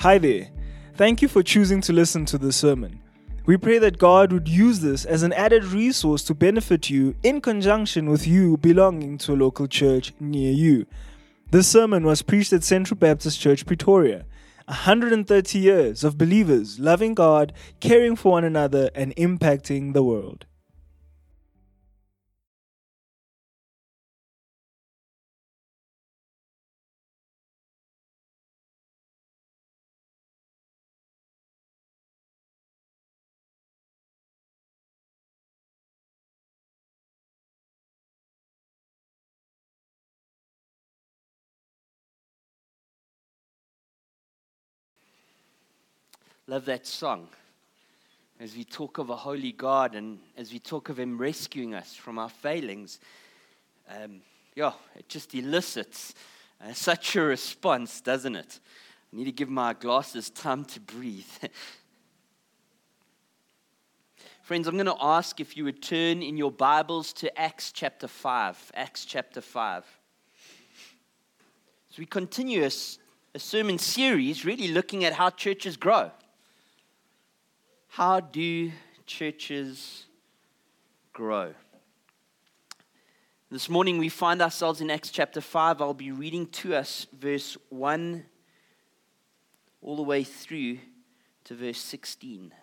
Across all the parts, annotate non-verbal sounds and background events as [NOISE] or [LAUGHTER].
Hi there. Thank you for choosing to listen to this sermon. We pray that God would use this as an added resource to benefit you in conjunction with you belonging to a local church near you. This sermon was preached at Central Baptist Church, Pretoria. 130 years of believers loving God, caring for one another, and impacting the world. Love that song. As we talk of a holy God and as we talk of Him rescuing us from our failings, um, yeah, it just elicits uh, such a response, doesn't it? I need to give my glasses time to breathe. [LAUGHS] Friends, I'm going to ask if you would turn in your Bibles to Acts chapter 5. Acts chapter 5. As we continue a, a sermon series, really looking at how churches grow. How do churches grow? This morning we find ourselves in Acts chapter 5. I'll be reading to us verse 1 all the way through to verse 16.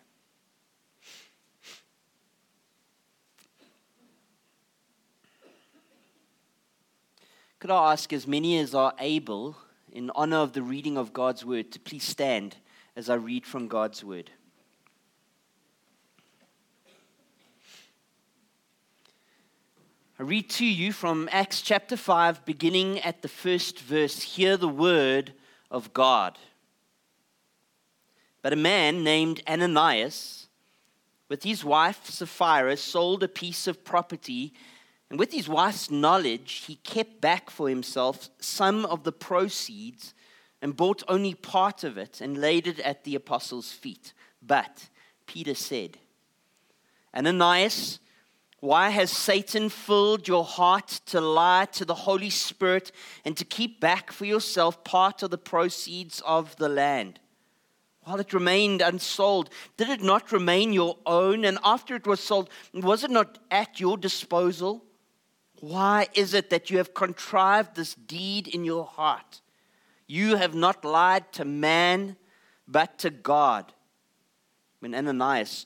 Could I ask as many as are able, in honor of the reading of God's word, to please stand as I read from God's word? I read to you from Acts chapter 5, beginning at the first verse. Hear the word of God. But a man named Ananias, with his wife Sapphira, sold a piece of property, and with his wife's knowledge, he kept back for himself some of the proceeds and bought only part of it and laid it at the apostles' feet. But Peter said, Ananias, why has Satan filled your heart to lie to the Holy Spirit and to keep back for yourself part of the proceeds of the land? While it remained unsold, did it not remain your own? And after it was sold, was it not at your disposal? Why is it that you have contrived this deed in your heart? You have not lied to man, but to God. When Ananias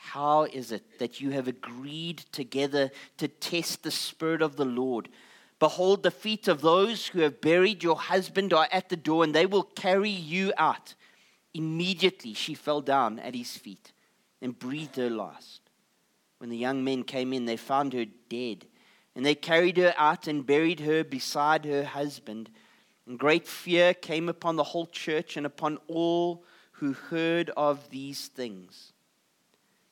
how is it that you have agreed together to test the Spirit of the Lord? Behold, the feet of those who have buried your husband are at the door, and they will carry you out. Immediately she fell down at his feet and breathed her last. When the young men came in, they found her dead, and they carried her out and buried her beside her husband. And great fear came upon the whole church and upon all who heard of these things.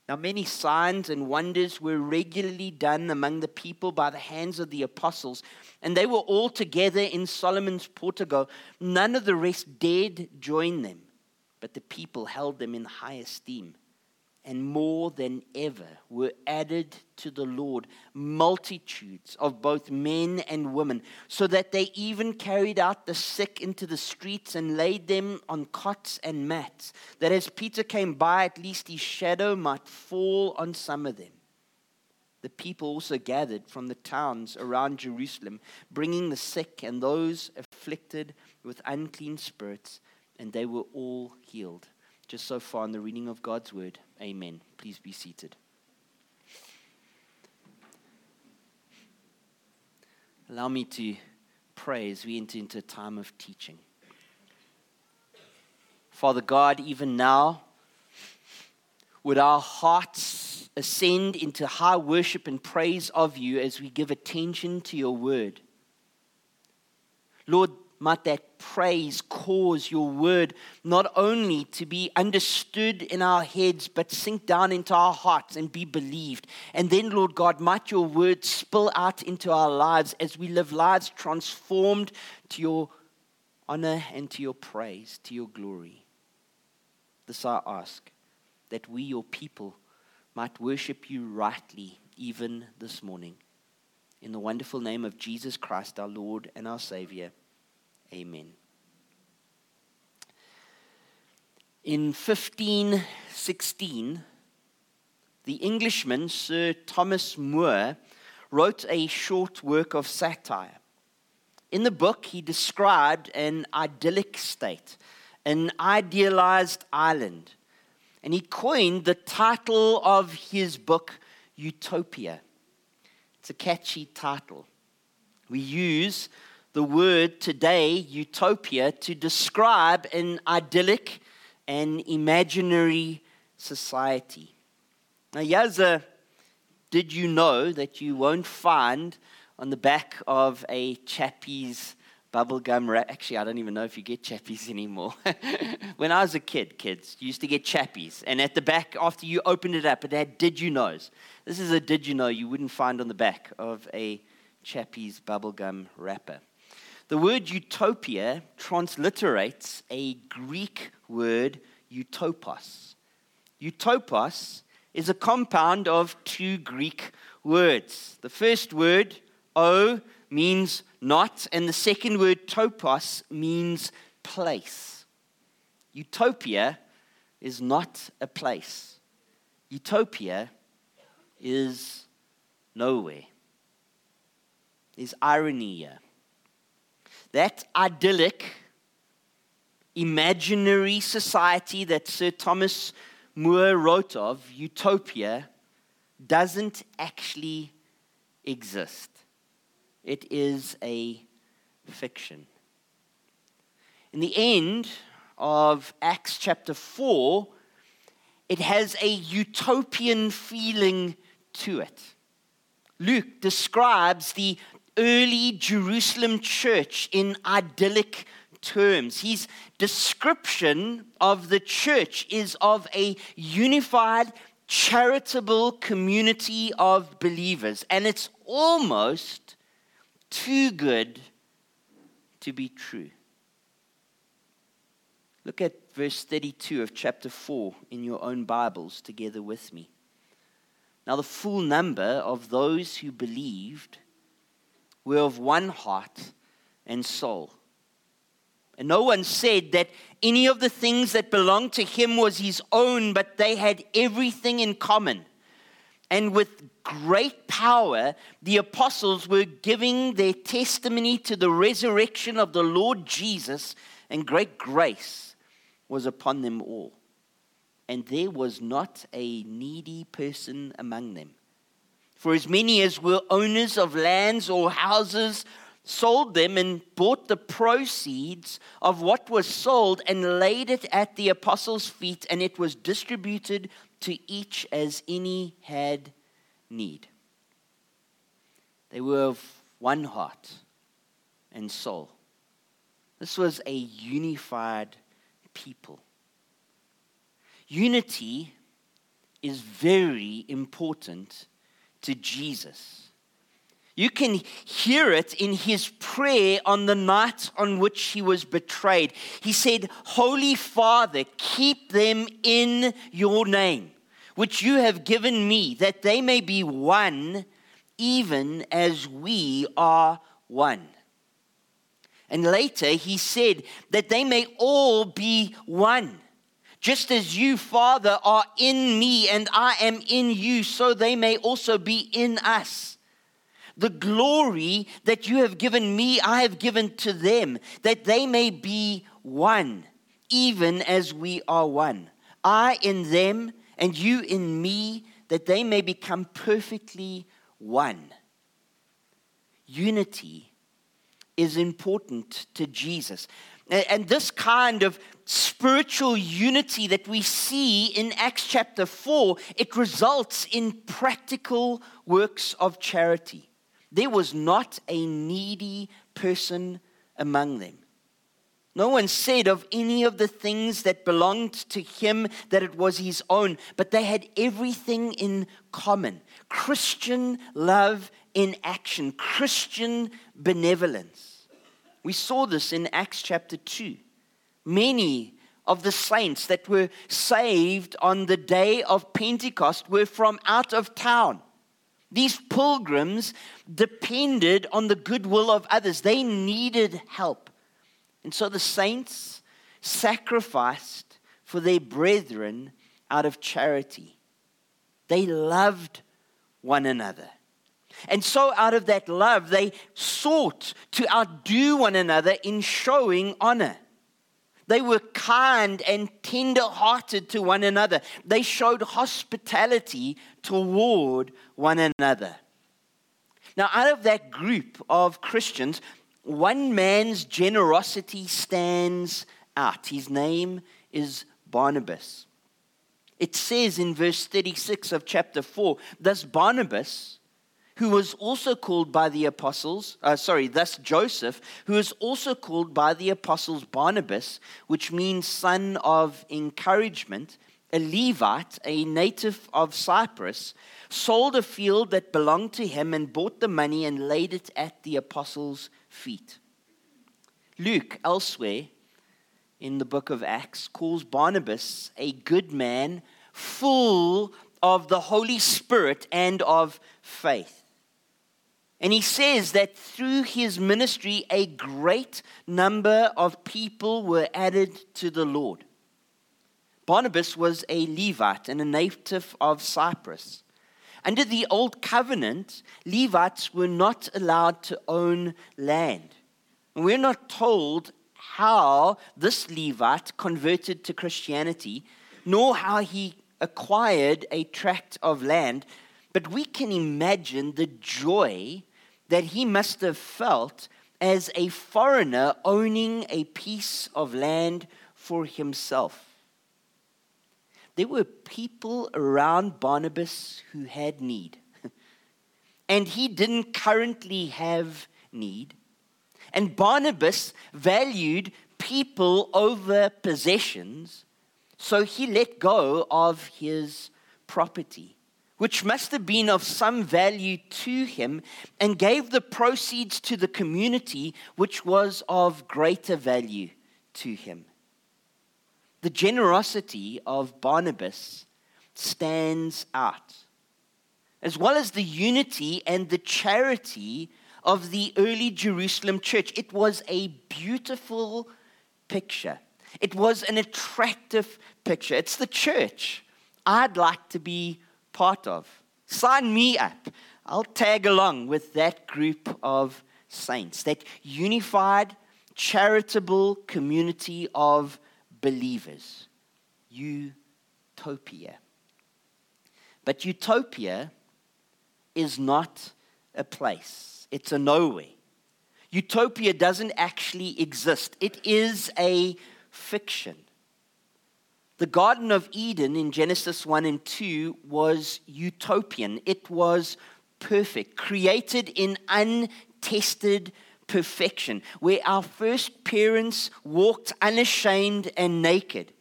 Now, many signs and wonders were regularly done among the people by the hands of the apostles, and they were all together in Solomon's portico. None of the rest dared join them, but the people held them in high esteem and more than ever were added to the Lord multitudes of both men and women, so that they even carried out the sick into the streets and laid them on cots and mats, that as Peter came by, at least his shadow might fall on some of them. The people also gathered from the towns around Jerusalem, bringing the sick and those afflicted with unclean spirits, and they were all healed. Just so far in the reading of God's word. Amen. Please be seated. Allow me to pray as we enter into a time of teaching. Father God, even now, would our hearts ascend into high worship and praise of you as we give attention to your word? Lord, might that praise cause your word not only to be understood in our heads, but sink down into our hearts and be believed. And then, Lord God, might your word spill out into our lives as we live lives transformed to your honor and to your praise, to your glory. This I ask, that we, your people, might worship you rightly even this morning. In the wonderful name of Jesus Christ, our Lord and our Savior. Amen. In 1516, the Englishman Sir Thomas More wrote a short work of satire. In the book, he described an idyllic state, an idealized island, and he coined the title of his book Utopia. It's a catchy title. We use the word today, utopia, to describe an idyllic and imaginary society. Now, here's a did you know that you won't find on the back of a Chappies bubblegum wrap? Actually, I don't even know if you get Chappies [LAUGHS] anymore. when I was a kid, kids used to get Chappies, and at the back, after you opened it up, it had did you knows. This is a did you know you wouldn't find on the back of a Chappies bubblegum wrapper. The word utopia transliterates a Greek word, utopos. Utopos is a compound of two Greek words. The first word, o, means not, and the second word, topos, means place. Utopia is not a place, utopia is nowhere. There's irony here that idyllic, imaginary society that Sir Thomas More wrote of, utopia, doesn't actually exist. It is a fiction. In the end of Acts chapter 4, it has a utopian feeling to it. Luke describes the early Jerusalem church in idyllic terms. His description of the church is of a unified, charitable community of believers. And it's almost too good to be true. Look at verse 32 of chapter 4 in your own Bibles together with me. Now, the full number of those who believed were of one heart and soul. And no one said that any of the things that belonged to him was his own, but they had everything in common. And with great power, the apostles were giving their testimony to the resurrection of the Lord Jesus, and great grace was upon them all. And there was not a needy person among them. For as many as were owners of lands or houses sold them and bought the proceeds of what was sold and laid it at the apostles' feet, and it was distributed to each as any had need. They were of one heart and soul. This was a unified people. Unity is very important to Jesus. You can hear it in his prayer on the night on which he was betrayed. He said, Holy Father, keep them in your name, which you have given me, that they may be one, even as we are one. And later he said that they may all be one just as you, Father, are in me and I am in you, so they may also be in us. The glory that you have given me, I have given to them, that they may be one, even as we are one. I in them and you in me, that they may become perfectly one. Unity is important to Jesus. And this kind of spiritual unity that we see in Acts chapter 4, it results in practical works of charity. There was not a needy person among them. No one said of any of the things that belonged to him that it was his own, but they had everything in common Christian love in action, Christian benevolence. We saw this in Acts chapter 2. Many of the saints that were saved on the day of Pentecost were from out of town. These pilgrims depended on the goodwill of others, they needed help. And so the saints sacrificed for their brethren out of charity. They loved one another. And so, out of that love, they sought to outdo one another in showing honor. They were kind and tender hearted to one another. They showed hospitality toward one another. Now, out of that group of Christians, one man's generosity stands out. His name is Barnabas. It says in verse 36 of chapter 4 Thus Barnabas, who was also called by the apostles, uh, sorry, thus Joseph, who was also called by the apostles Barnabas, which means son of encouragement, a Levite, a native of Cyprus, sold a field that belonged to him and bought the money and laid it at the apostles' feet. Luke, elsewhere in the book of Acts, calls Barnabas a good man, full of the Holy Spirit and of faith. And he says that through his ministry, a great number of people were added to the Lord. Barnabas was a Levite and a native of Cyprus. Under the Old Covenant, Levites were not allowed to own land. And we're not told how this Levite converted to Christianity, nor how he acquired a tract of land, but we can imagine the joy that he must have felt as a foreigner owning a piece of land for himself. There were people around Barnabas who had need. [LAUGHS] and he didn't currently have need. And Barnabas valued people over possessions, so he let go of his property, which must have been of some value to him, and gave the proceeds to the community, which was of greater value to him. The generosity of Barnabas stands out, as well as the unity and the charity of the early Jerusalem church. It was a beautiful picture, it was an attractive picture. It's the church I'd like to be part of. Sign me up. I'll tag along with that group of saints, that unified, charitable community of believers. Utopia. But utopia is not a place, it's a nowhere. Utopia doesn't actually exist, it is a fiction. The Garden of Eden in Genesis 1 and 2 was utopian. It was perfect, created in untested perfection, where our first parents walked unashamed and naked,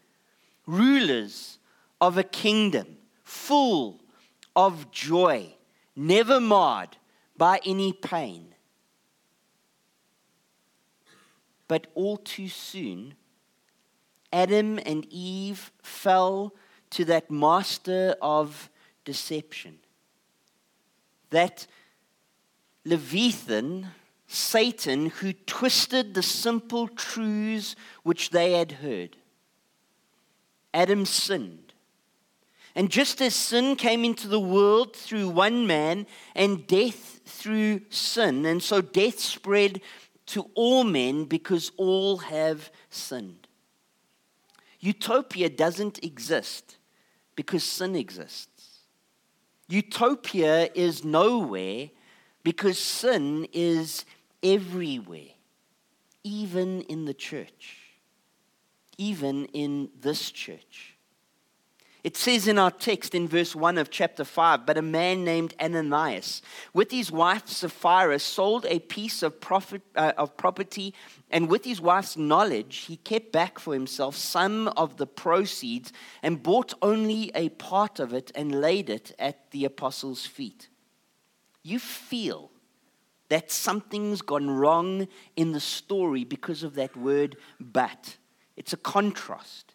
rulers of a kingdom full of joy, never marred by any pain. But all too soon, Adam and Eve fell to that master of deception. That Leviathan Satan who twisted the simple truths which they had heard. Adam sinned. And just as sin came into the world through one man and death through sin, and so death spread to all men because all have sinned. Utopia doesn't exist because sin exists. Utopia is nowhere because sin is everywhere, even in the church, even in this church. It says in our text in verse 1 of chapter 5 But a man named Ananias, with his wife Sapphira, sold a piece of, profit, uh, of property, and with his wife's knowledge, he kept back for himself some of the proceeds and bought only a part of it and laid it at the apostles' feet. You feel that something's gone wrong in the story because of that word but. It's a contrast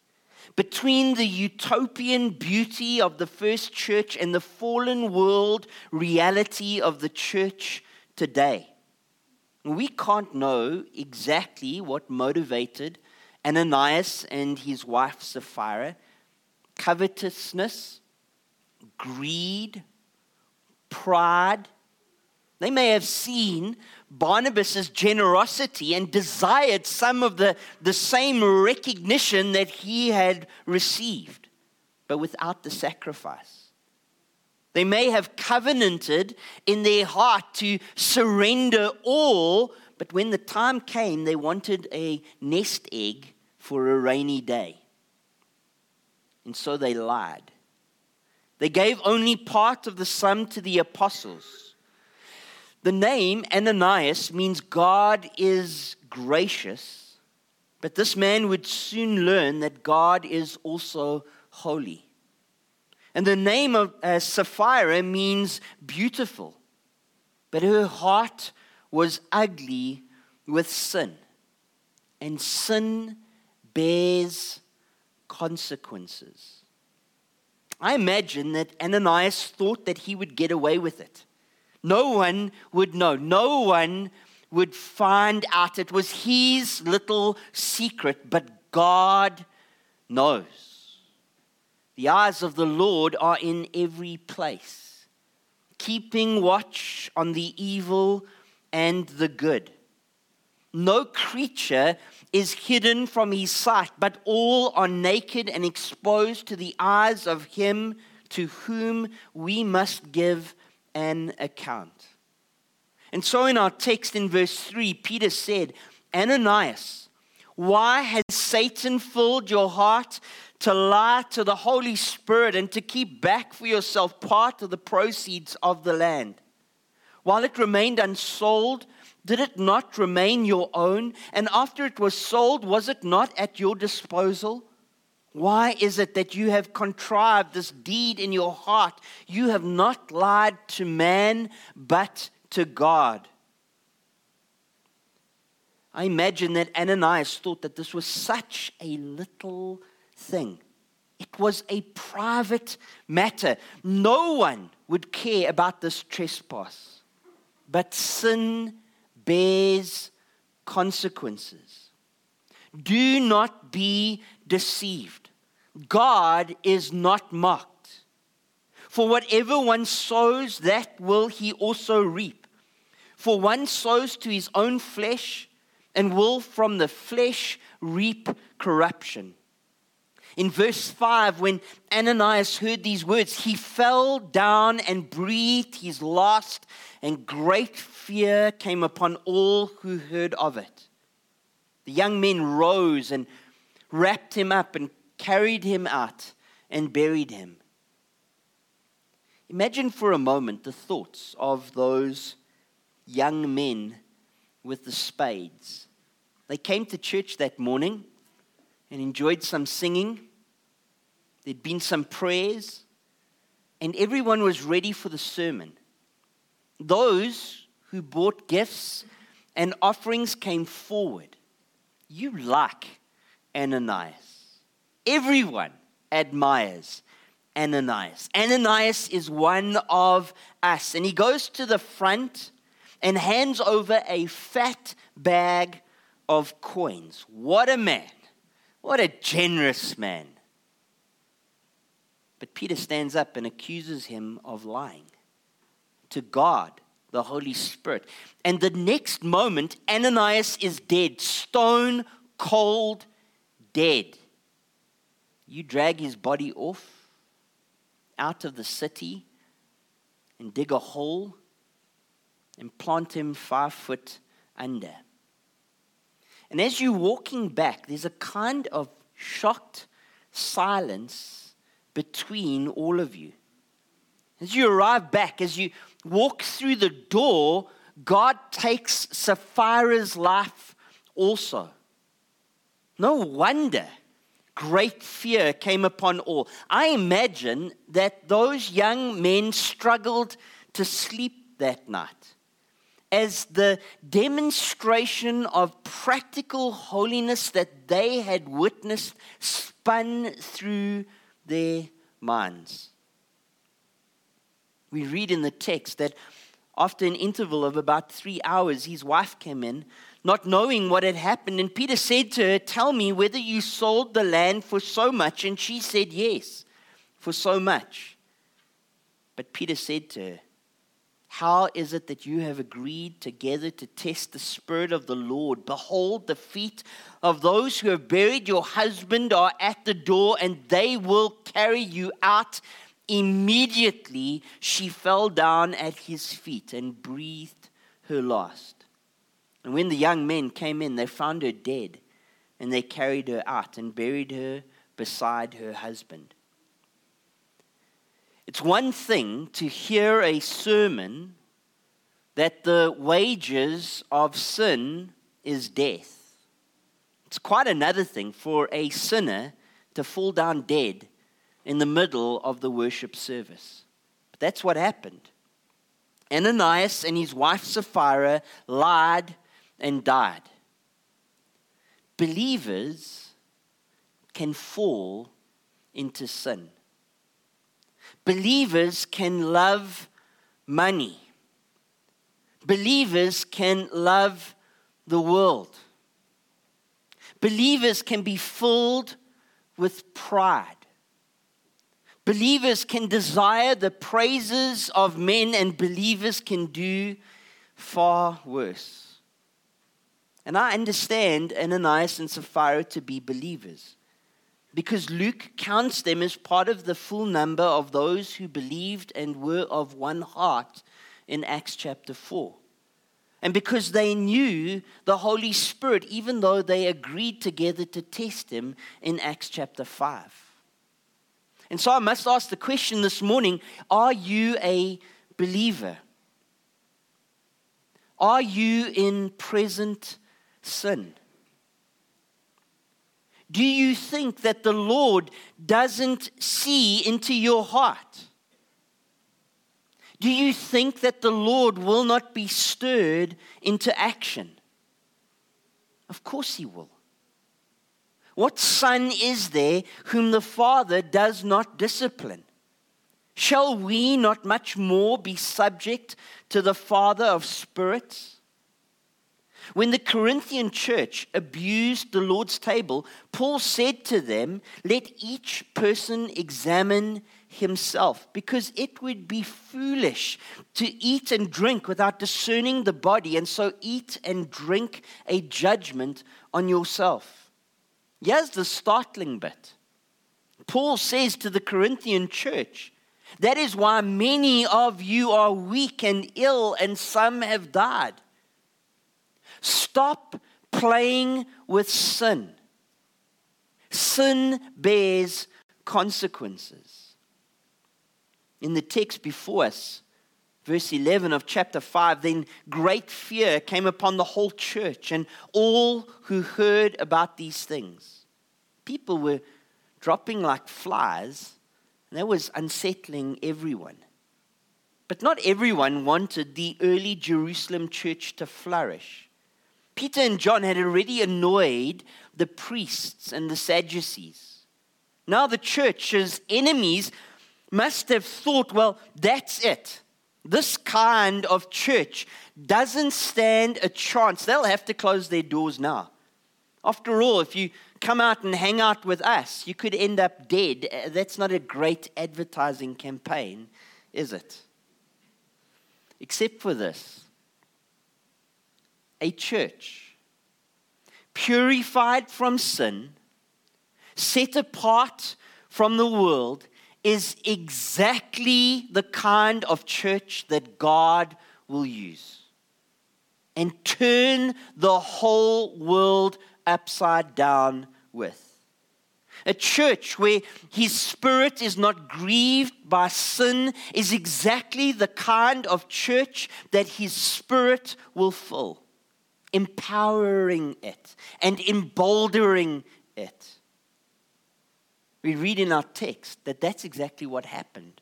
between the utopian beauty of the first church and the fallen world reality of the church today. We can't know exactly what motivated Ananias and his wife Sapphira covetousness, greed, pride. They may have seen Barnabas' generosity and desired some of the, the same recognition that he had received, but without the sacrifice. They may have covenanted in their heart to surrender all, but when the time came, they wanted a nest egg for a rainy day. And so they lied. They gave only part of the sum to the apostles the name Ananias means God is gracious, but this man would soon learn that God is also holy. And the name of uh, Sapphira means beautiful, but her heart was ugly with sin. And sin bears consequences. I imagine that Ananias thought that he would get away with it. No one would know. No one would find out. It was his little secret, but God knows. The eyes of the Lord are in every place, keeping watch on the evil and the good. No creature is hidden from his sight, but all are naked and exposed to the eyes of him to whom we must give an account. And so in our text in verse 3, Peter said, Ananias, why has Satan filled your heart to lie to the Holy Spirit and to keep back for yourself part of the proceeds of the land? While it remained unsold, did it not remain your own? And after it was sold, was it not at your disposal? Why is it that you have contrived this deed in your heart? You have not lied to man, but to God. I imagine that Ananias thought that this was such a little thing. It was a private matter. No one would care about this trespass. But sin bears consequences. Do not be deceived. God is not mocked. For whatever one sows, that will he also reap. For one sows to his own flesh and will from the flesh reap corruption. In verse 5, when Ananias heard these words, he fell down and breathed his last, and great fear came upon all who heard of it. The young men rose and wrapped him up and carried him out and buried him. Imagine for a moment the thoughts of those young men with the spades. They came to church that morning and enjoyed some singing. There'd been some prayers, and everyone was ready for the sermon. Those who brought gifts and offerings came forward. You like Ananias. Everyone admires Ananias. Ananias is one of us. And he goes to the front and hands over a fat bag of coins. What a man! What a generous man. But Peter stands up and accuses him of lying to God, the Holy Spirit. And the next moment, Ananias is dead, stone cold dead. You drag his body off out of the city and dig a hole and plant him five foot under. And as you're walking back, there's a kind of shocked silence between all of you. As you arrive back, as you walk through the door, God takes Sapphira's life also. No wonder great fear came upon all. I imagine that those young men struggled to sleep that night as the demonstration of practical holiness that they had witnessed spun through their minds. We read in the text that after an interval of about three hours, his wife came in, not knowing what had happened. And Peter said to her, Tell me whether you sold the land for so much. And she said, Yes, for so much. But Peter said to her, how is it that you have agreed together to test the Spirit of the Lord? Behold, the feet of those who have buried your husband are at the door, and they will carry you out. Immediately she fell down at his feet and breathed her last. And when the young men came in, they found her dead, and they carried her out and buried her beside her husband. It's one thing to hear a sermon that the wages of sin is death. It's quite another thing for a sinner to fall down dead in the middle of the worship service. But that's what happened. Ananias and his wife Sapphira lied and died. Believers can fall into sin believers can love money. Believers can love the world. Believers can be filled with pride. Believers can desire the praises of men, and believers can do far worse. And I understand Ananias and Sapphira to be believers because Luke counts them as part of the full number of those who believed and were of one heart in Acts chapter 4. And because they knew the Holy Spirit, even though they agreed together to test him in Acts chapter 5. And so I must ask the question this morning are you a believer? Are you in present sin? Do you think that the Lord doesn't see into your heart? Do you think that the Lord will not be stirred into action? Of course, He will. What son is there whom the Father does not discipline? Shall we not much more be subject to the Father of spirits? When the Corinthian church abused the Lord's table, Paul said to them, Let each person examine himself, because it would be foolish to eat and drink without discerning the body, and so eat and drink a judgment on yourself. Here's the startling bit Paul says to the Corinthian church, That is why many of you are weak and ill, and some have died. Stop playing with sin. Sin bears consequences. In the text before us, verse 11 of chapter 5, then great fear came upon the whole church and all who heard about these things. People were dropping like flies, and that was unsettling everyone. But not everyone wanted the early Jerusalem church to flourish. Peter and John had already annoyed the priests and the Sadducees. Now the church's enemies must have thought, well, that's it. This kind of church doesn't stand a chance. They'll have to close their doors now. After all, if you come out and hang out with us, you could end up dead. Uh, that's not a great advertising campaign, is it? Except for this a church purified from sin, set apart from the world, is exactly the kind of church that God will use and turn the whole world upside down with. A church where his spirit is not grieved by sin is exactly the kind of church that his spirit will fill, empowering it and emboldening it. We read in our text that that's exactly what happened.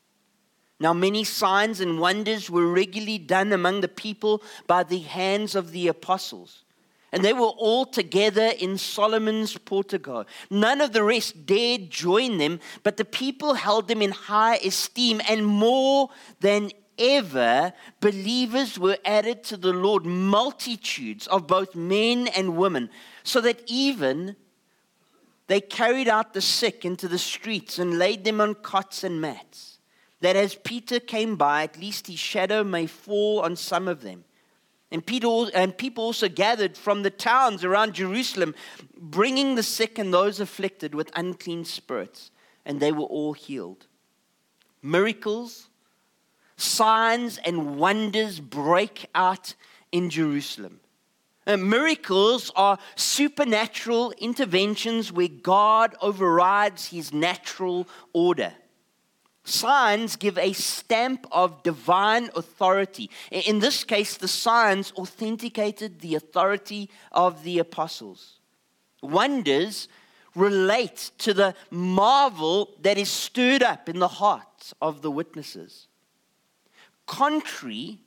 Now, many signs and wonders were regularly done among the people by the hands of the apostles. And they were all together in Solomon's portico. None of the rest dared join them, but the people held them in high esteem. And more than ever, believers were added to the Lord, multitudes of both men and women, so that even they carried out the sick into the streets and laid them on cots and mats, that as Peter came by, at least his shadow may fall on some of them. And, Peter, and people also gathered from the towns around Jerusalem, bringing the sick and those afflicted with unclean spirits, and they were all healed. Miracles, signs, and wonders break out in Jerusalem. Uh, miracles are supernatural interventions where God overrides his natural order. Signs give a stamp of divine authority. In this case, the signs authenticated the authority of the apostles. Wonders relate to the marvel that is stirred up in the hearts of the witnesses. Contrary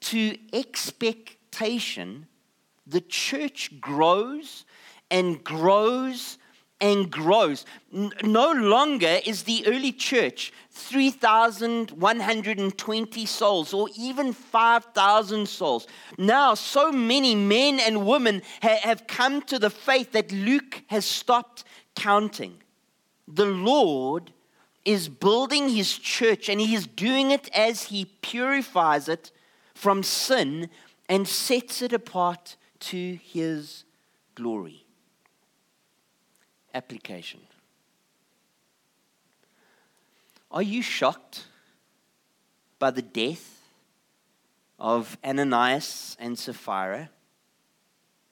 to expectation, the church grows and grows and grows. No longer is the early church 3,120 souls or even 5,000 souls. Now, so many men and women have come to the faith that Luke has stopped counting. The Lord is building his church and he is doing it as he purifies it from sin and sets it apart to his glory application. Are you shocked by the death of Ananias and Sapphira?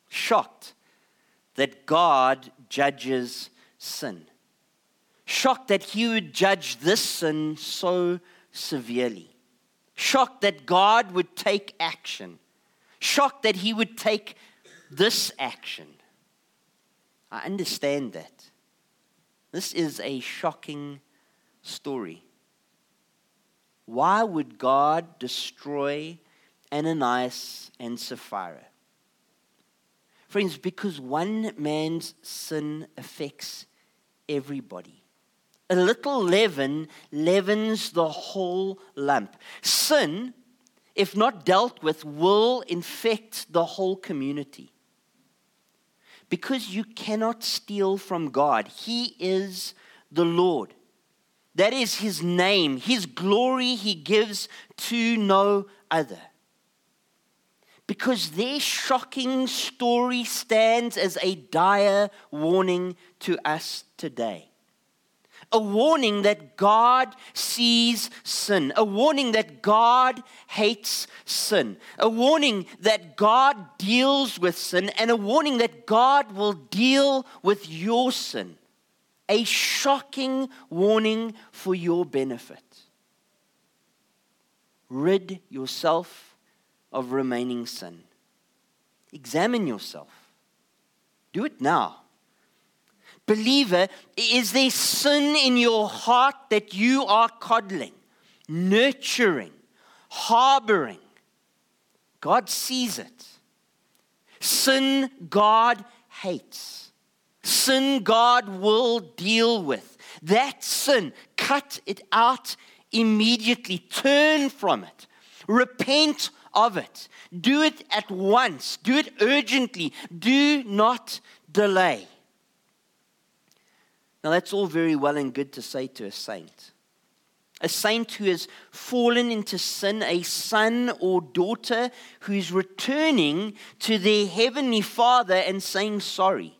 Shocked that God judges sin. Shocked that He would judge this sin so severely. Shocked that God would take action. Shocked that He would take this action. I understand that. This is a shocking story. Why would God destroy Ananias and Sapphira? Friends, because one man's sin affects everybody. A little leaven leavens the whole lump. Sin, if not dealt with, will infect the whole community because you cannot steal from God. He is the Lord. That is his name. His glory he gives to no other. Because their shocking story stands as a dire warning to us today a warning that God sees sin, a warning that God hates sin, a warning that God deals with sin, and a warning that God will deal with your sin. A shocking warning for your benefit. Rid yourself of remaining sin. Examine yourself. Do it now. Believer, is there sin in your heart that you are coddling, nurturing, harboring? God sees it. Sin, God hates. Sin, God will deal with. That sin, cut it out immediately. Turn from it. Repent of it. Do it at once. Do it urgently. Do not delay. Now, that's all very well and good to say to a saint. A saint who has fallen into sin, a son or daughter who is returning to their heavenly father and saying sorry.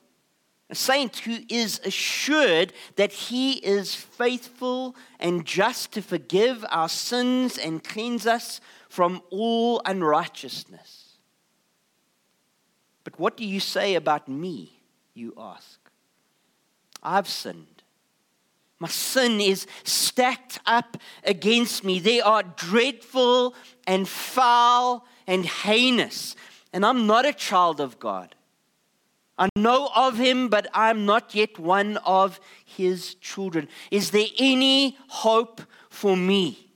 A saint who is assured that he is faithful and just to forgive our sins and cleanse us from all unrighteousness. But what do you say about me, you ask? I've sinned. My sin is stacked up against me. They are dreadful and foul and heinous. And I'm not a child of God. I know of him, but I'm not yet one of his children. Is there any hope for me?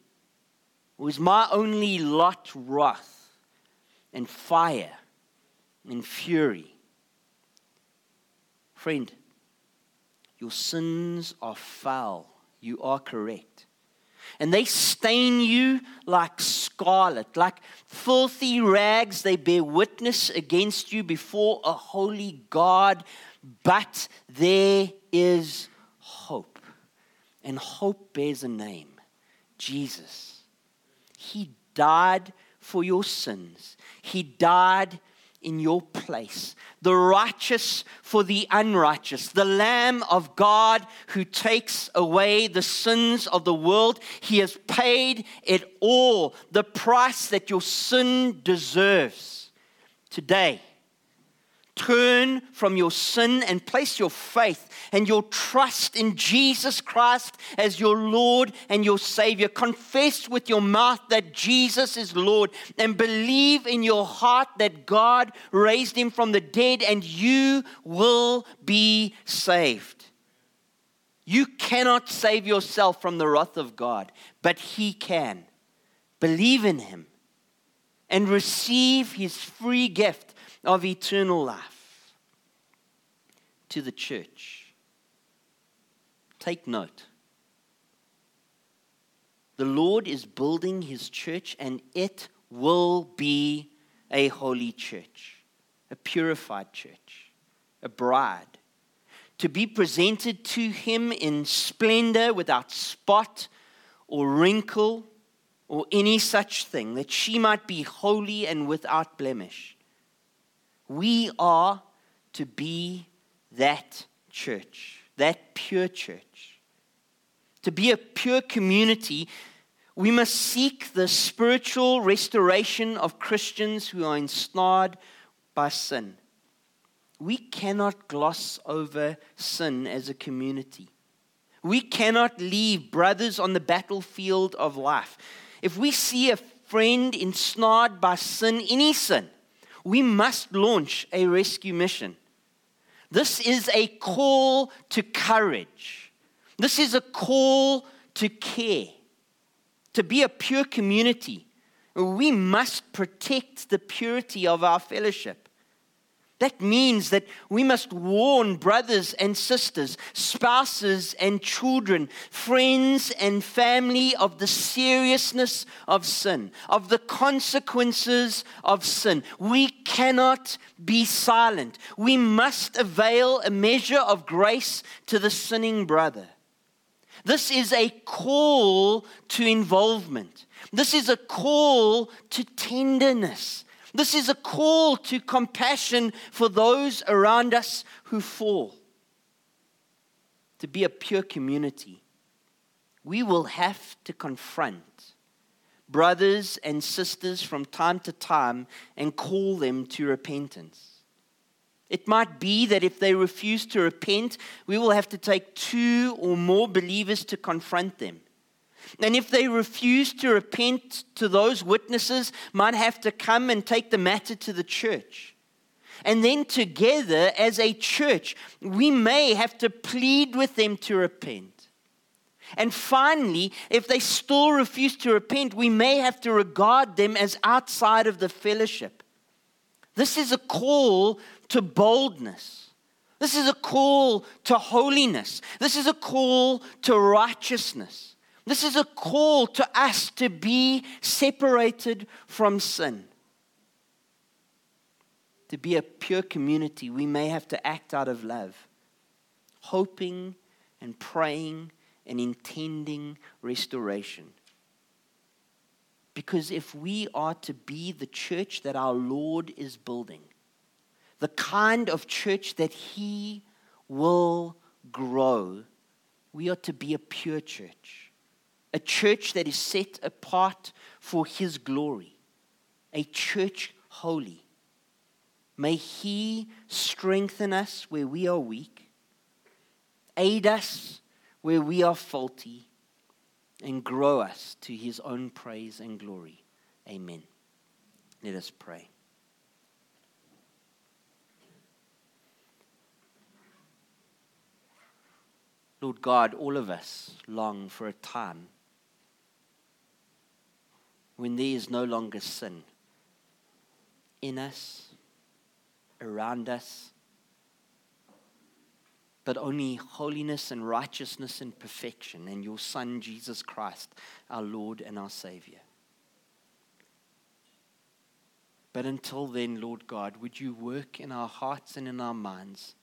Or is my only lot wrath and fire and fury? Friend, your sins are foul. You are correct. And they stain you like scarlet, like filthy rags. They bear witness against you before a holy God. But there is hope. And hope bears a name Jesus. He died for your sins, He died in your place, the righteous for the unrighteous, the Lamb of God who takes away the sins of the world. He has paid it all, the price that your sin deserves. Today, turn from your sin and place your faith and your trust in Jesus Christ as your Lord and your Savior. Confess with your mouth that Jesus is Lord and believe in your heart that God raised him from the dead, and you will be saved. You cannot save yourself from the wrath of God, but He can. Believe in Him and receive His free gift of eternal life. To the church. Take note. The Lord is building his church, and it will be a holy church, a purified church, a bride, to be presented to him in splendor without spot or wrinkle or any such thing, that she might be holy and without blemish. We are to be that church that pure church. To be a pure community, we must seek the spiritual restoration of Christians who are ensnared by sin. We cannot gloss over sin as a community. We cannot leave brothers on the battlefield of life. If we see a friend ensnared by sin, any sin, we must launch a rescue mission. This is a call to courage. This is a call to care, to be a pure community. We must protect the purity of our fellowship. That means that we must warn brothers and sisters, spouses and children, friends and family of the seriousness of sin, of the consequences of sin. We cannot be silent. We must avail a measure of grace to the sinning brother. This is a call to involvement. This is a call to tenderness. This is a call to compassion for those around us who fall. To be a pure community, we will have to confront brothers and sisters from time to time and call them to repentance. It might be that if they refuse to repent, we will have to take two or more believers to confront them. And if they refuse to repent to those witnesses, might have to come and take the matter to the church. And then together as a church, we may have to plead with them to repent. And finally, if they still refuse to repent, we may have to regard them as outside of the fellowship. This is a call to boldness. This is a call to holiness. This is a call to righteousness. This is a call to us to be separated from sin. To be a pure community, we may have to act out of love, hoping and praying and intending restoration. Because if we are to be the church that our Lord is building, the kind of church that He will grow, we are to be a pure church a church that is set apart for His glory, a church holy. May He strengthen us where we are weak Aid us where we are faulty and grow us to his own praise and glory. Amen. Let us pray. Lord God, all of us long for a time when there is no longer sin in us, around us, but only holiness and righteousness and perfection and your Son, Jesus Christ, our Lord and our Savior. But until then, Lord God, would you work in our hearts and in our minds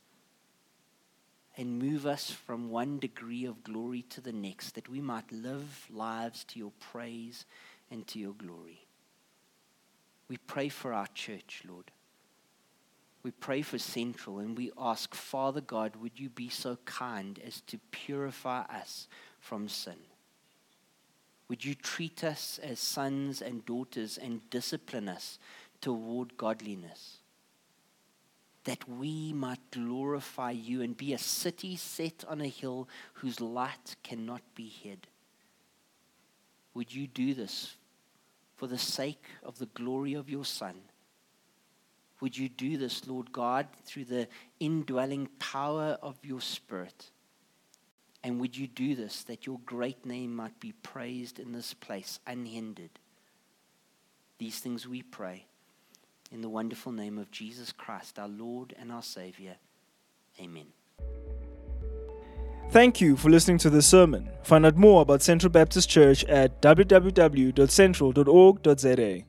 and move us from one degree of glory to the next, that we might live lives to your praise and to your glory. We pray for our church, Lord. We pray for Central and we ask, Father God, would you be so kind as to purify us from sin? Would you treat us as sons and daughters and discipline us toward godliness? that we might glorify you and be a city set on a hill whose light cannot be hid. Would you do this for the sake of the glory of your Son? Would you do this, Lord God, through the indwelling power of your Spirit? And would you do this that your great name might be praised in this place unhindered? These things we pray in the wonderful name of Jesus Christ, our Lord and our Savior. Amen. Thank you for listening to this sermon. Find out more about Central Baptist Church at www.central.org.za.